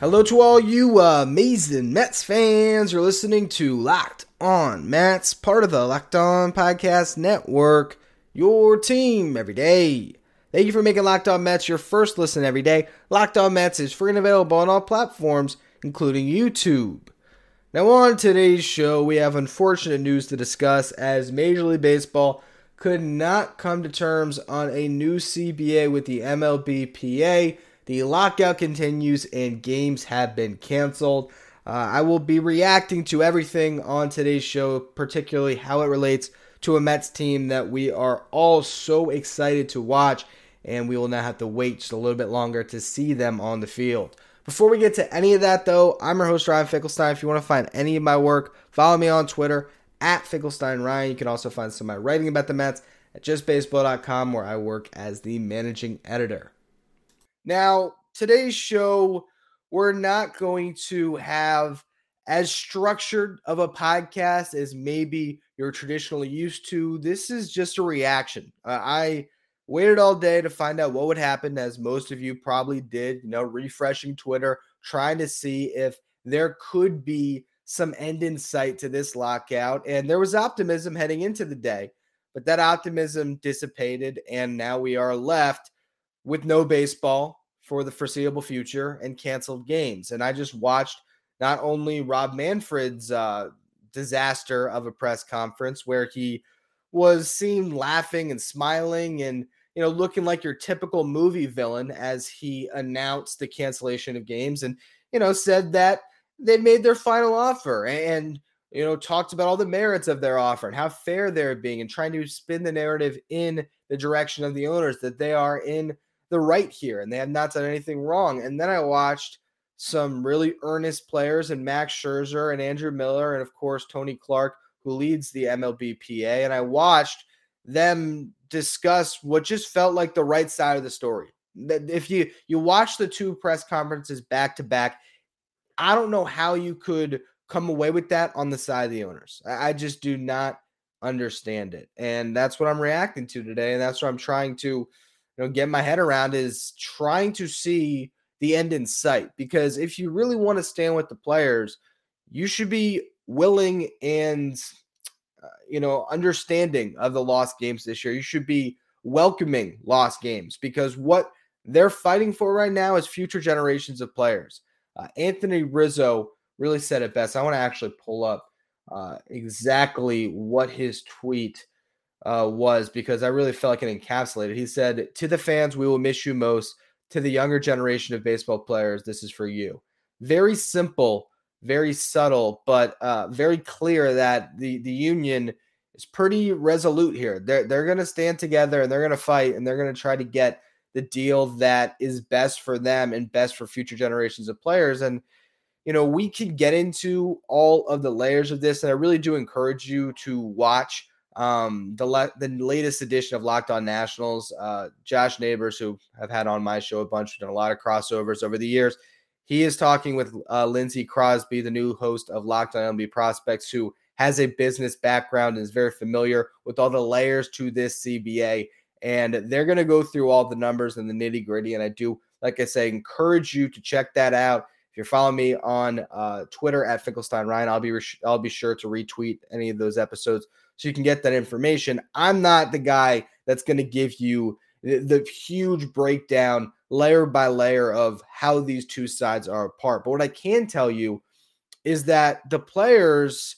Hello to all you uh, amazing Mets fans. You're listening to Locked On Mets, part of the Locked On Podcast Network, your team every day. Thank you for making Locked On Mets your first listen every day. Locked On Mets is free and available on all platforms, including YouTube. Now, on today's show, we have unfortunate news to discuss as Major League Baseball could not come to terms on a new CBA with the MLBPA the lockout continues and games have been canceled. Uh, I will be reacting to everything on today's show, particularly how it relates to a Mets team that we are all so excited to watch, and we will now have to wait just a little bit longer to see them on the field. Before we get to any of that, though, I'm your host, Ryan Finkelstein. If you want to find any of my work, follow me on Twitter at Finkelstein Ryan. You can also find some of my writing about the Mets at justbaseball.com, where I work as the managing editor. Now, today's show, we're not going to have as structured of a podcast as maybe you're traditionally used to. This is just a reaction. Uh, I waited all day to find out what would happen, as most of you probably did, you know, refreshing Twitter, trying to see if there could be some end in sight to this lockout. And there was optimism heading into the day, but that optimism dissipated. And now we are left with no baseball, for the foreseeable future and canceled games. And I just watched not only Rob Manfred's uh, disaster of a press conference where he was seen laughing and smiling and you know looking like your typical movie villain as he announced the cancellation of games and you know said that they made their final offer and you know talked about all the merits of their offer and how fair they're being and trying to spin the narrative in the direction of the owners that they are in the right here and they have not done anything wrong. And then I watched some really earnest players and Max Scherzer and Andrew Miller and of course Tony Clark who leads the MLBPA and I watched them discuss what just felt like the right side of the story. That if you you watch the two press conferences back to back, I don't know how you could come away with that on the side of the owners. I just do not understand it. And that's what I'm reacting to today and that's what I'm trying to you know get my head around is trying to see the end in sight because if you really want to stand with the players you should be willing and uh, you know understanding of the lost games this year. You should be welcoming lost games because what they're fighting for right now is future generations of players. Uh, anthony rizzo really said it best. I want to actually pull up uh, exactly what his tweet uh, was because I really felt like it encapsulated. He said, To the fans, we will miss you most. To the younger generation of baseball players, this is for you. Very simple, very subtle, but uh, very clear that the, the union is pretty resolute here. They're, they're going to stand together and they're going to fight and they're going to try to get the deal that is best for them and best for future generations of players. And, you know, we could get into all of the layers of this. And I really do encourage you to watch um, the le- the latest edition of Locked On Nationals, uh, Josh Neighbors, who I've had on my show a bunch, done a lot of crossovers over the years. He is talking with uh, Lindsey Crosby, the new host of Locked On MLB Prospects, who has a business background and is very familiar with all the layers to this CBA. And they're going to go through all the numbers and the nitty gritty. And I do, like I say, encourage you to check that out. If you're following me on uh, Twitter at Finkelstein Ryan, I'll be re- I'll be sure to retweet any of those episodes so you can get that information. I'm not the guy that's going to give you the, huge breakdown layer by layer of how these two sides are apart. But what I can tell you is that the players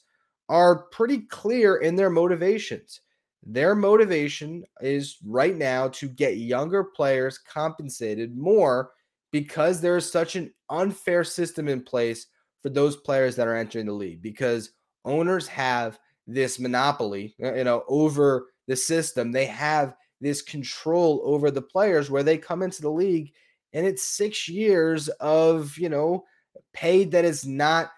are pretty clear in their motivations. Their motivation is right now to get younger players compensated more because there is such an unfair system in place for those players that are entering the league because owners have this monopoly, uh, you know, over the system. They have this control over the players where they come into the league and it's six years of, you know, pay that is not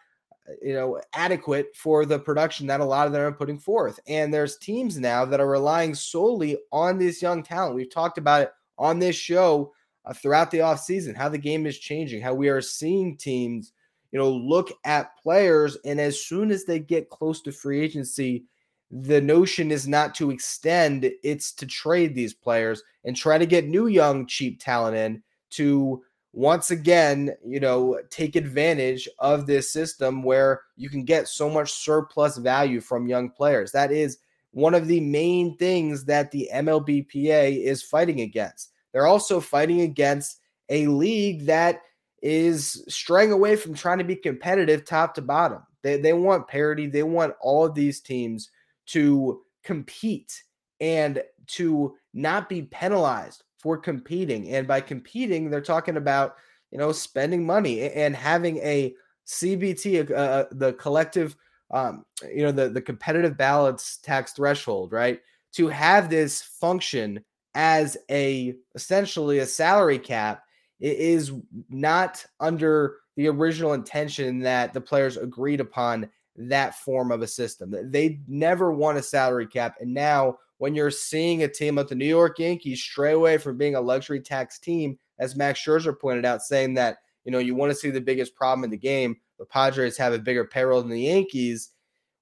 you know, adequate for the production that a lot of them are putting forth. And there's teams now that are relying solely on this young talent. We've talked about it on this show uh, throughout the offseason, how the game is changing, how we are seeing teams, you know, look at players. And as soon as they get close to free agency, the notion is not to extend, it's to trade these players and try to get new, young, cheap talent in to once again, you know, take advantage of this system where you can get so much surplus value from young players. That is one of the main things that the MLBPA is fighting against. They're also fighting against a league that is straying away from trying to be competitive top to bottom. They, they want parity. They want all of these teams to compete and to not be penalized for competing. And by competing, they're talking about, you know, spending money and having a CBT, uh, the collective, um, you know, the, the competitive balance tax threshold, right? To have this function as a essentially a salary cap is not under the original intention that the players agreed upon that form of a system. They never want a salary cap. And now when you're seeing a team like the New York Yankees stray away from being a luxury tax team, as Max Scherzer pointed out, saying that, you know, you want to see the biggest problem in the game. The Padres have a bigger payroll than the Yankees.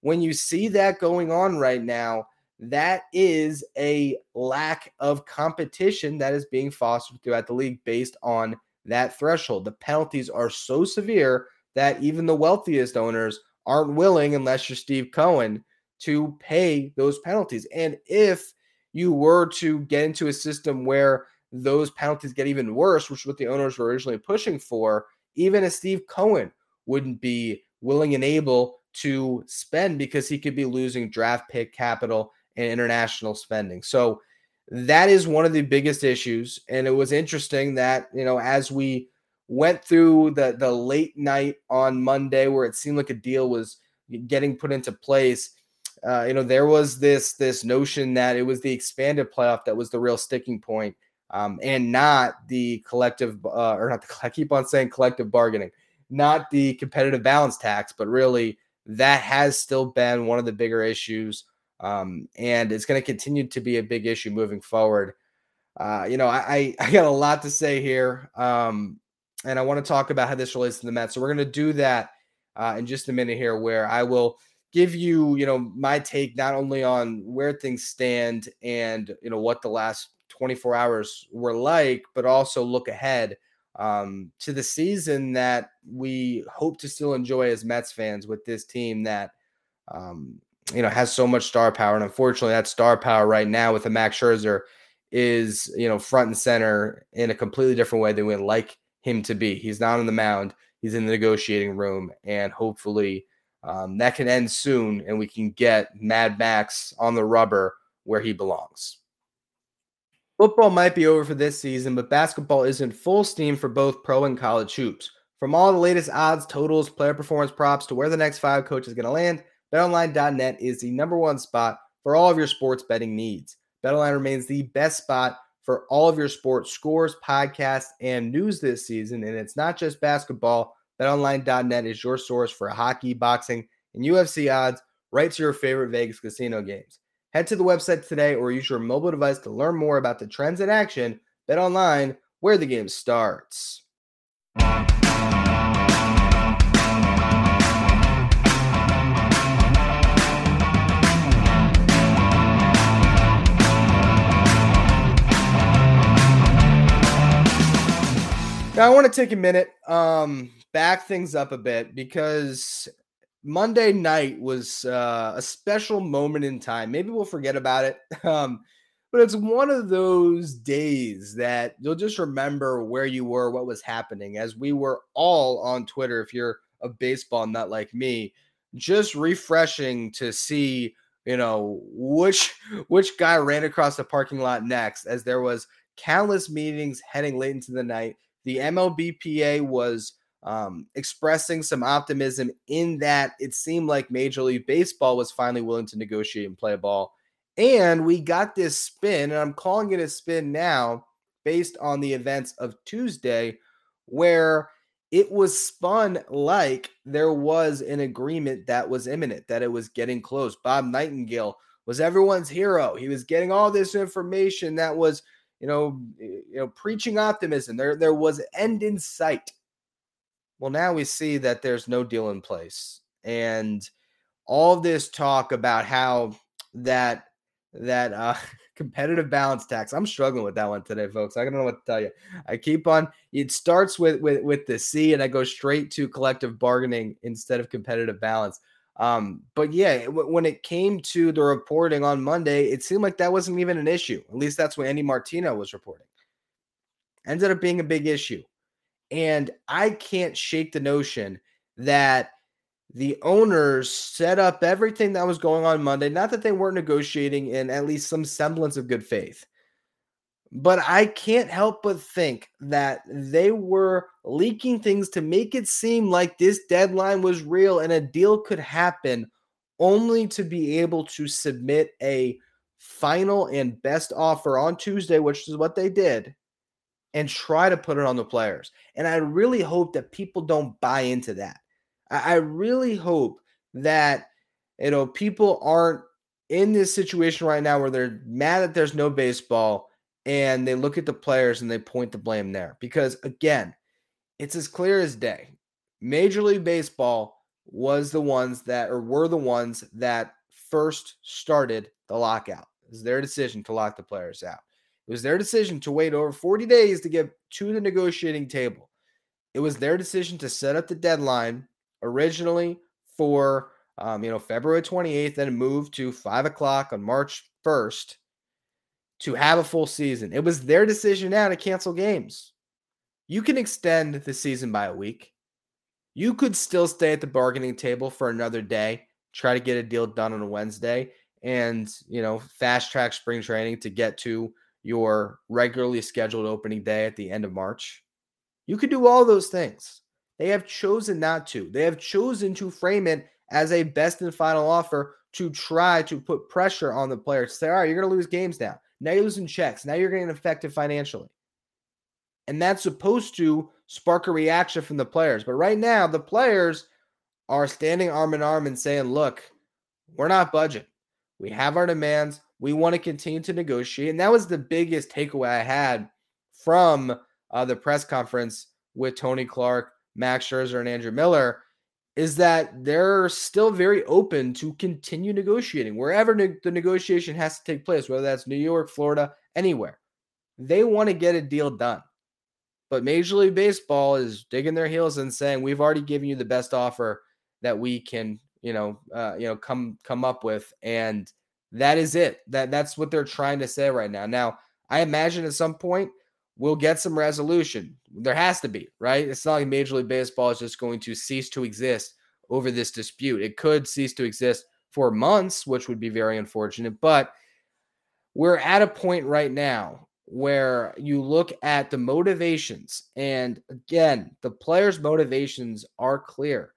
When you see that going on right now, that is a lack of competition that is being fostered throughout the league based on that threshold. The penalties are so severe that even the wealthiest owners aren't willing, unless you're Steve Cohen, to pay those penalties. And if you were to get into a system where those penalties get even worse, which is what the owners were originally pushing for, even a Steve Cohen wouldn't be willing and able to spend because he could be losing draft pick capital and international spending. So that is one of the biggest issues. And it was interesting that, you know, as we went through the the late night on Monday where it seemed like a deal was getting put into place, uh, you know, there was this this notion that it was the expanded playoff that was the real sticking point, um, and not the collective uh, or not the I keep on saying collective bargaining, not the competitive balance tax, but really that has still been one of the bigger issues, um, and it's going to continue to be a big issue moving forward. Uh, you know, I, I got a lot to say here, um, and I want to talk about how this relates to the Mets. So we're going to do that uh, in just a minute here, where I will give you, you know, my take not only on where things stand and, you know, what the last 24 hours were like, but also look ahead um, to the season that we hope to still enjoy as Mets fans with this team that, um, you know, has so much star power. And unfortunately, that star power right now with the Max Scherzer is, you know, front and center in a completely different way than we'd like him to be. He's not on the mound, he's in the negotiating room, and hopefully um, that can end soon, and we can get Mad Max on the rubber where he belongs. Football might be over for this season, but basketball is in full steam for both pro and college hoops. From all the latest odds, totals, player performance props to where the next five coaches is going to land, betonline.net is the number one spot for all of your sports betting needs. BetOnline remains the best spot for all of your sports scores, podcasts, and news this season. And it's not just basketball. BetOnline.net is your source for hockey, boxing, and UFC odds right to your favorite Vegas casino games. Head to the website today or use your mobile device to learn more about the trends in action. BetOnline, where the game starts. Now I want to take a minute. Um, back things up a bit because Monday night was uh, a special moment in time. Maybe we'll forget about it. Um, but it's one of those days that you'll just remember where you were, what was happening, as we were all on Twitter. If you're a baseball nut like me, just refreshing to see, you know, which which guy ran across the parking lot next, as there was countless meetings heading late into the night. The MLBPA was um, expressing some optimism in that it seemed like Major League Baseball was finally willing to negotiate and play ball. And we got this spin, and I'm calling it a spin now based on the events of Tuesday, where it was spun like there was an agreement that was imminent, that it was getting close. Bob Nightingale was everyone's hero. He was getting all this information that was, you know, you know, preaching optimism. There, there was end in sight. Well, now we see that there's no deal in place, and all this talk about how that that uh competitive balance tax. I'm struggling with that one today, folks. I don't know what to tell you. I keep on. It starts with with with the C, and I go straight to collective bargaining instead of competitive balance. Um, but yeah, when it came to the reporting on Monday, it seemed like that wasn't even an issue. At least that's what Andy Martino was reporting. Ended up being a big issue, and I can't shake the notion that the owners set up everything that was going on Monday. Not that they weren't negotiating in at least some semblance of good faith, but I can't help but think that they were leaking things to make it seem like this deadline was real and a deal could happen only to be able to submit a final and best offer on Tuesday, which is what they did, and try to put it on the players. And I really hope that people don't buy into that. I, really hope that you know people aren't in this situation right now where they're mad that there's no baseball and they look at the players and they point the blame there. Because again it's as clear as day. Major league baseball was the ones that or were the ones that first started the lockout. It was their decision to lock the players out. It was their decision to wait over 40 days to get to the negotiating table. It was their decision to set up the deadline originally for um, you know February 28th, then move to five o'clock on March 1st to have a full season. It was their decision now to cancel games. You can extend the season by a week. You could still stay at the bargaining table for another day, try to get a deal done on a Wednesday, and you know fast track spring training to get to your regularly scheduled opening day at the end of March. You could do all those things. They have chosen not to. They have chosen to frame it as a best and final offer to try to put pressure on the players. To say, all right, you're going to lose games now. Now you're losing checks. Now you're getting affected financially. And that's supposed to spark a reaction from the players. But right now, the players are standing arm in arm and saying, look, we're not budget. We have our demands. We want to continue to negotiate. And that was the biggest takeaway I had from uh, the press conference with Tony Clark Max Scherzer and Andrew Miller is that they're still very open to continue negotiating wherever ne- the negotiation has to take place, whether that's New York, Florida, anywhere. They want to get a deal done. But Major League Baseball is digging their heels and saying, "We've already given you the best offer that we can, you know, uh, you know, come come up with," and that is it. That that's what they're trying to say right now. Now, I imagine at some point we'll get some resolution. There has to be, right? It's not like Major League Baseball is just going to cease to exist over this dispute. It could cease to exist for months, which would be very unfortunate. But we're at a point right now where you look at the motivations, and again, the players' motivations are clear.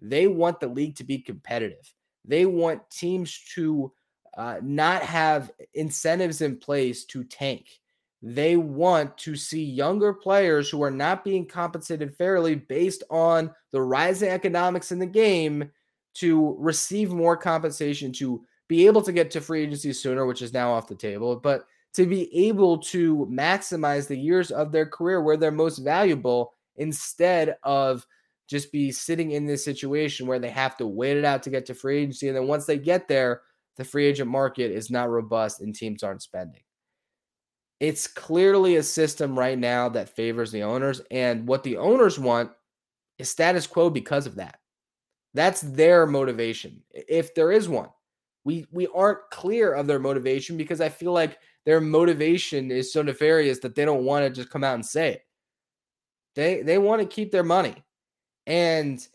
They want the league to be competitive, they want teams to uh, not have incentives in place to tank they want to see younger players who are not being compensated fairly based on the rising economics in the game to receive more compensation to be able to get to free agency sooner, which is now off the table, but to be able to maximize the years of their career where they're most valuable instead of just be sitting in this situation where they have to wait it out to get to free agency. And then once they get there, the free agent market is not robust and teams aren't spending it's clearly a system right now that favors the owners. And what the owners want is status quo because of that. That's their motivation, if there is one. We we aren't clear of their motivation because I feel like their motivation is so nefarious that they don't want to just come out and say it. They they want to keep their money. And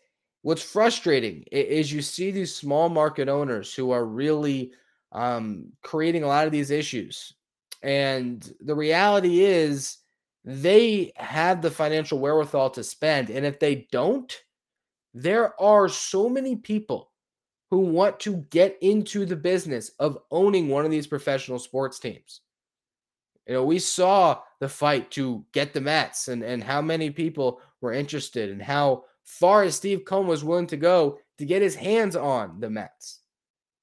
what's frustrating is you see these small market owners who are really um, creating a lot of these issues and the reality is, they have the financial wherewithal to spend. And if they don't, there are so many people who want to get into the business of owning one of these professional sports teams. You know, we saw the fight to get the Mets and, and how many people were interested and how far as Steve Cohen was willing to go to get his hands on the Mets.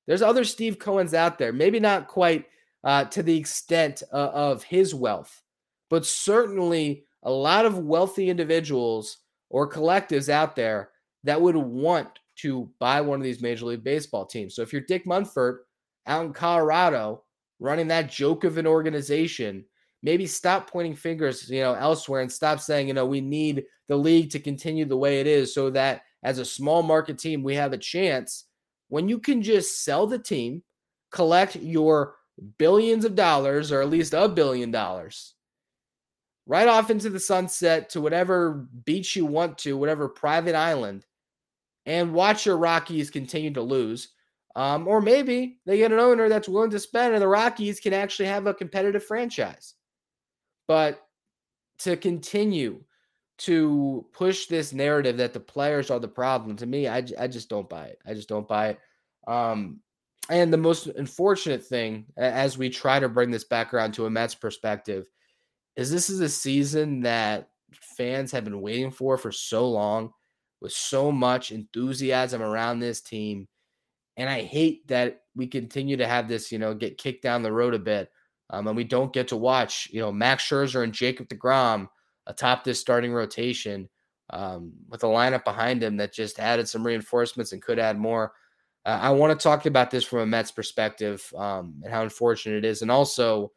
There's other Steve Cohens out there, maybe not quite uh, to the extent uh, of his wealth, but certainly a lot of wealthy individuals or collectives out there that would want to buy one of these Major League Baseball teams. So if you're Dick Monfort out in Colorado running that joke of an organization, maybe stop pointing fingers, you know, elsewhere and stop saying, you know, we need the league to continue the way it is so that as a small market team we have a chance when you can just sell the team, collect your billions of dollars or at least a billion dollars right off into the sunset to whatever beach you want to, whatever private island, and watch your Rockies continue to lose. Um, or maybe they get an owner that's willing to spend, and the Rockies can actually have a competitive franchise. But to continue to push this narrative that the players are the problem, to me, I, I just don't buy it. I just don't buy it. Um, and the most unfortunate thing, as we try to bring this back around to a Mets perspective, is this is a season that fans have been waiting for for so long with so much enthusiasm around this team. And I hate that we continue to have this, you know, get kicked down the road a bit. Um, and we don't get to watch, you know, Max Scherzer and Jacob DeGrom atop this starting rotation um, with a lineup behind him that just added some reinforcements and could add more. Uh, I want to talk about this from a Mets perspective um, and how unfortunate it is. And also,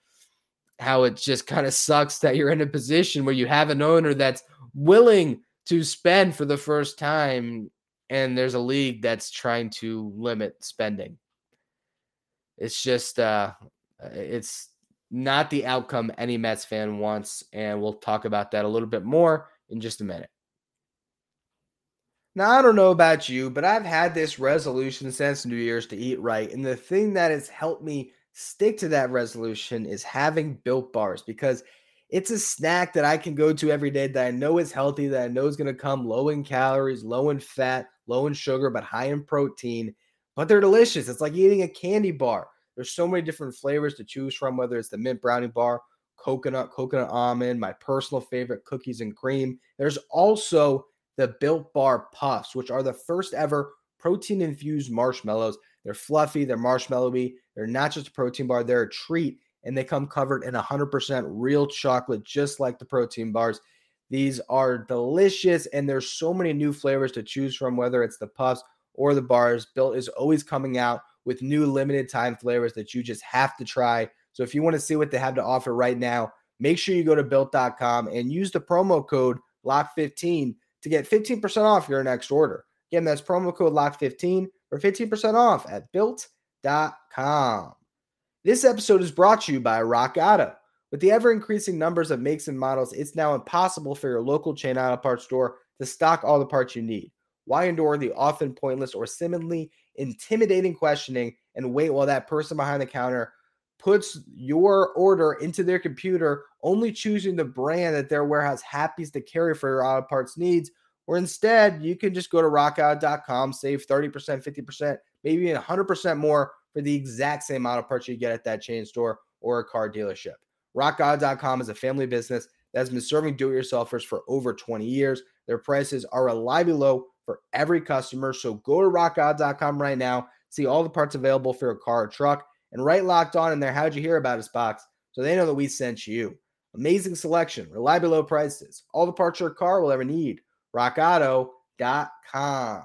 how it just kind of sucks that you're in a position where you have an owner that's willing to spend for the first time and there's a league that's trying to limit spending. It's just uh it's not the outcome any Mets fan wants and we'll talk about that a little bit more in just a minute. Now, I don't know about you, but I've had this resolution since New Year's to eat right. And the thing that has helped me stick to that resolution is having built bars because it's a snack that I can go to every day that I know is healthy, that I know is going to come low in calories, low in fat, low in sugar, but high in protein. But they're delicious. It's like eating a candy bar. There's so many different flavors to choose from, whether it's the mint brownie bar, coconut, coconut almond, my personal favorite, cookies and cream. There's also the Built Bar Puffs, which are the first ever protein infused marshmallows. They're fluffy, they're marshmallowy, they're not just a protein bar, they're a treat, and they come covered in 100% real chocolate, just like the protein bars. These are delicious, and there's so many new flavors to choose from, whether it's the puffs or the bars. Built is always coming out with new limited time flavors that you just have to try. So if you want to see what they have to offer right now, make sure you go to built.com and use the promo code LOCK15 to get 15% off your next order. Again, that's promo code LOCK15 for 15% off at built.com. This episode is brought to you by Rock Auto. With the ever increasing numbers of makes and models, it's now impossible for your local chain auto parts store to stock all the parts you need. Why endure the often pointless or seemingly intimidating questioning and wait while that person behind the counter puts your order into their computer, only choosing the brand that their warehouse happens to carry for your auto parts needs? Or instead, you can just go to rockauto.com, save 30%, 50%, maybe even 100% more for the exact same auto parts you get at that chain store or a car dealership. RockAuto.com is a family business that has been serving do it yourselfers for over 20 years. Their prices are reliably low for every customer. So go to rockauto.com right now, see all the parts available for your car or truck, and write locked on in there. How'd you hear about us box so they know that we sent you. Amazing selection, reliably low prices, all the parts your car will ever need. RockAuto.com.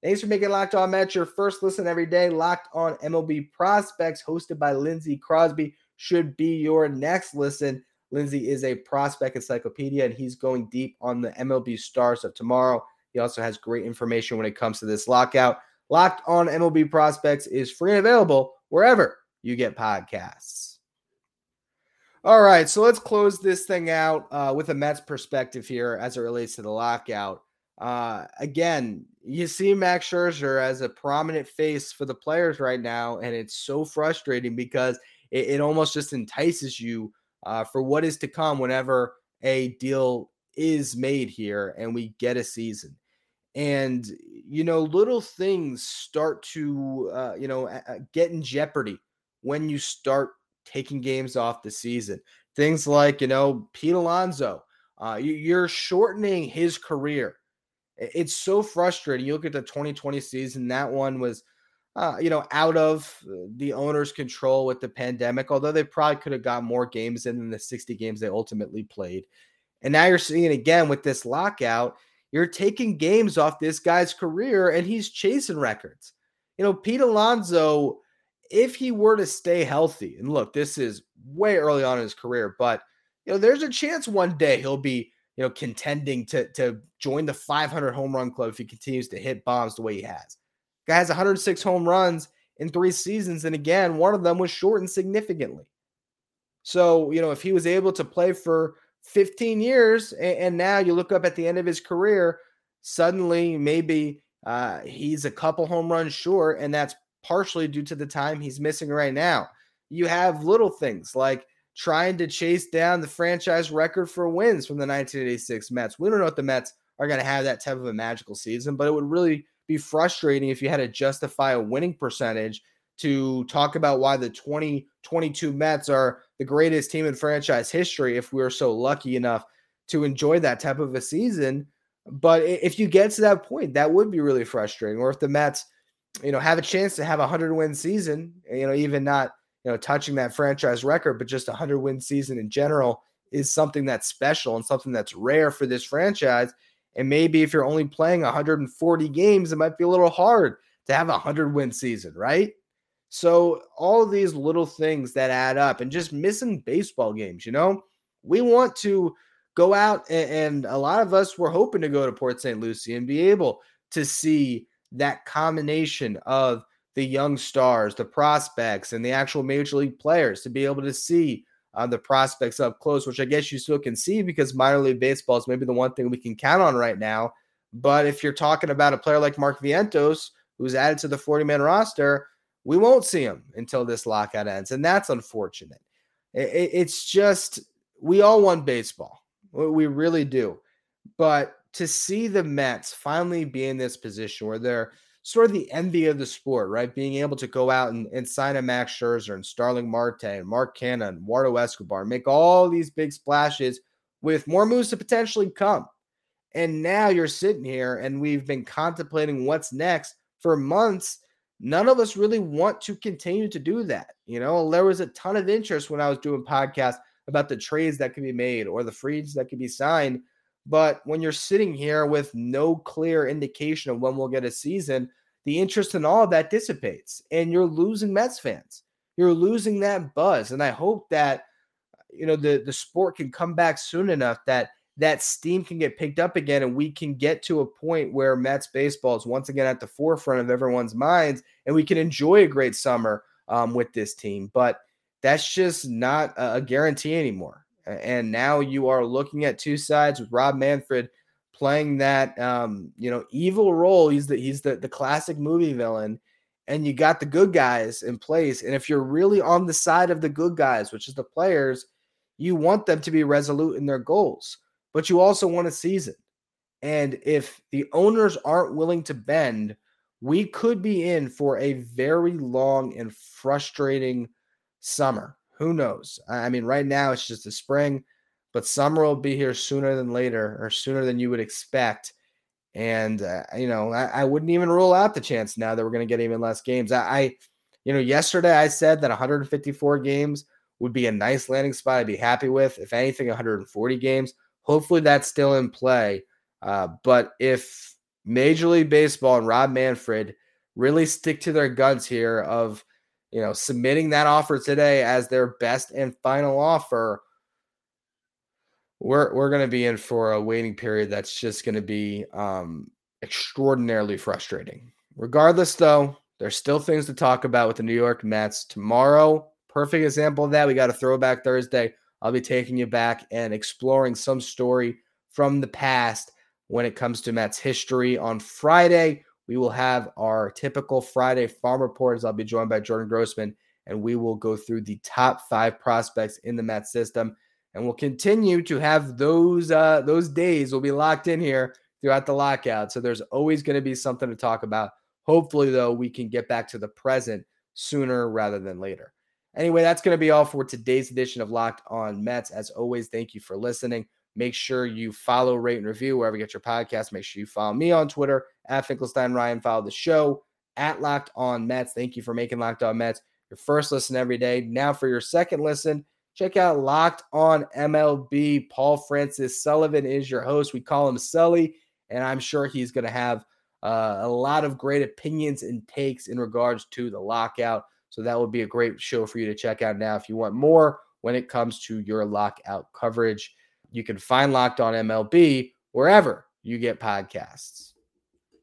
Thanks for making Locked On Mets your first listen every day. Locked On MLB Prospects, hosted by Lindsey Crosby, should be your next listen. Lindsey is a prospect encyclopedia, and he's going deep on the MLB stars of tomorrow. He also has great information when it comes to this lockout. Locked On MLB Prospects is free and available wherever you get podcasts. All right, so let's close this thing out uh, with a Mets perspective here as it relates to the lockout. Uh, again, you see Max Scherzer as a prominent face for the players right now, and it's so frustrating because it, it almost just entices you uh, for what is to come whenever a deal is made here and we get a season. And you know, little things start to uh, you know get in jeopardy when you start taking games off the season. Things like, you know, Pete Alonso, uh, you're shortening his career. It's so frustrating. You look at the 2020 season, that one was, uh, you know, out of uh, the owner's control with the pandemic, although they probably could have got more games in than the 60 games they ultimately played. And now you're seeing again with this lockout, you're taking games off this guy's career and he's chasing records. You know, Pete Alonso, if he were to stay healthy, and look, this is way early on in his career, but you know, there's a chance one day he'll be, you know, contending to to join the 500 home run club if he continues to hit bombs the way he has. Guy has 106 home runs in three seasons, and again, one of them was shortened significantly. So, you know, if he was able to play for 15 years, and, now you look up at the end of his career, suddenly maybe uh, he's a couple home runs short, and that's partially due to the time he's missing right now. You have little things like trying to chase down the franchise record for wins from the 1986 Mets. We don't know if the Mets are going to have that type of a magical season, but it would really be frustrating if you had to justify a winning percentage to talk about why the 2022 Mets are the greatest team in franchise history if we are so lucky enough to enjoy that type of a season. But if you get to that point, that would be really frustrating. Or if the Mets, you know, have a chance to have a 100 win season, you know, even not, you know, touching that franchise record, but just a 100 win season in general is something that's special and something that's rare for this franchise. And maybe if you're only playing 140 games, it might be a little hard to have a 100 win season, right? So all these little things that add up and just missing baseball games, you know, we want to go out and, and a lot of us were hoping to go to Port St. Lucie and be able to see that combination of the young stars, the prospects, and the actual major league players to be able to see uh, the prospects up close, which I guess you still can see because minor league baseball is maybe the one thing we can count on right now. But if you're talking about a player like Mark Vientos, who's added to the 40 man roster, we won't see him until this lockout ends. And that's unfortunate. It's just, we all want baseball. We really do. But to see the Mets finally be in this position where they're sort of the envy of the sport, right? Being able to go out and, and sign a Max Scherzer and Starling Marte and Mark Canha and Eduardo Escobar, make all these big splashes with more moves to potentially come. And now you're sitting here and we've been contemplating what's next for months none of us really want to continue to do that. You know, there was a ton of interest when I was doing podcasts about the trades that could be made or the frees that could be signed. But when you're sitting here with no clear indication of when we'll get a season, the interest in all of that dissipates and you're losing Mets fans. You're losing that buzz. And I hope that, you know, the, the sport can come back soon enough that that steam can get picked up again and we can get to a point where Mets baseball is once again at the forefront of everyone's minds and we can enjoy a great summer um, with this team. But that's just not a guarantee anymore. And now you are looking at two sides with Rob Manfred playing that um, you know evil role. He's the he's the the classic movie villain, and you got the good guys in place. And if you're really on the side of the good guys, which is the players, you want them to be resolute in their goals but you also want a season. And if the owners aren't willing to bend, we could be in for a very long and frustrating summer. Who knows? I mean, right now it's just the spring, but summer will be here sooner than later or sooner than you would expect. And, uh, you know, I, I, wouldn't even rule out the chance now that we're going to get even less games. I, I, you know, yesterday I said that 154 games would be a nice landing spot I'd be happy with. If anything, 140 games. Hopefully that's still in play. Uh, but if Major League Baseball and Rob Manfred really stick to their guns here of, you know, submitting that offer today as their best and final offer, we're we're going to be in for a waiting period that's just going to be um, extraordinarily frustrating. Regardless, though, there's still things to talk about with the New York Mets tomorrow. Perfect example of that. We got a throwback Thursday. I'll be taking you back and exploring some story from the past when it comes to Mets history. On Friday, we will have our typical Friday farm reports. I'll be joined by Jordan Grossman, and we will go through the top five prospects in the Mets system. And we'll continue to have those uh, those days. We'll be locked in here throughout the lockout. So there's always going to be something to talk about. Hopefully, though, we can get back to the present sooner rather than later. Anyway, that's going to be all for today's edition of Locked On Mets. As always, thank you for listening. Make sure you follow, rate, and review wherever you get your podcast. Make sure you follow me on Twitter at Finkelstein Ryan. Follow the show at Locked On Mets. Thank you for making Locked On Mets your first listen every day. Now, for your second listen, check out Locked On MLB. Paul Francis Sullivan is your host. We call him Sully, and I'm sure he's going to have uh, a lot of great opinions and takes in regards to the lockout. So that would be a great show for you to check out now if you want more when it comes to your lockout coverage. You can find Locked On MLB wherever you get podcasts.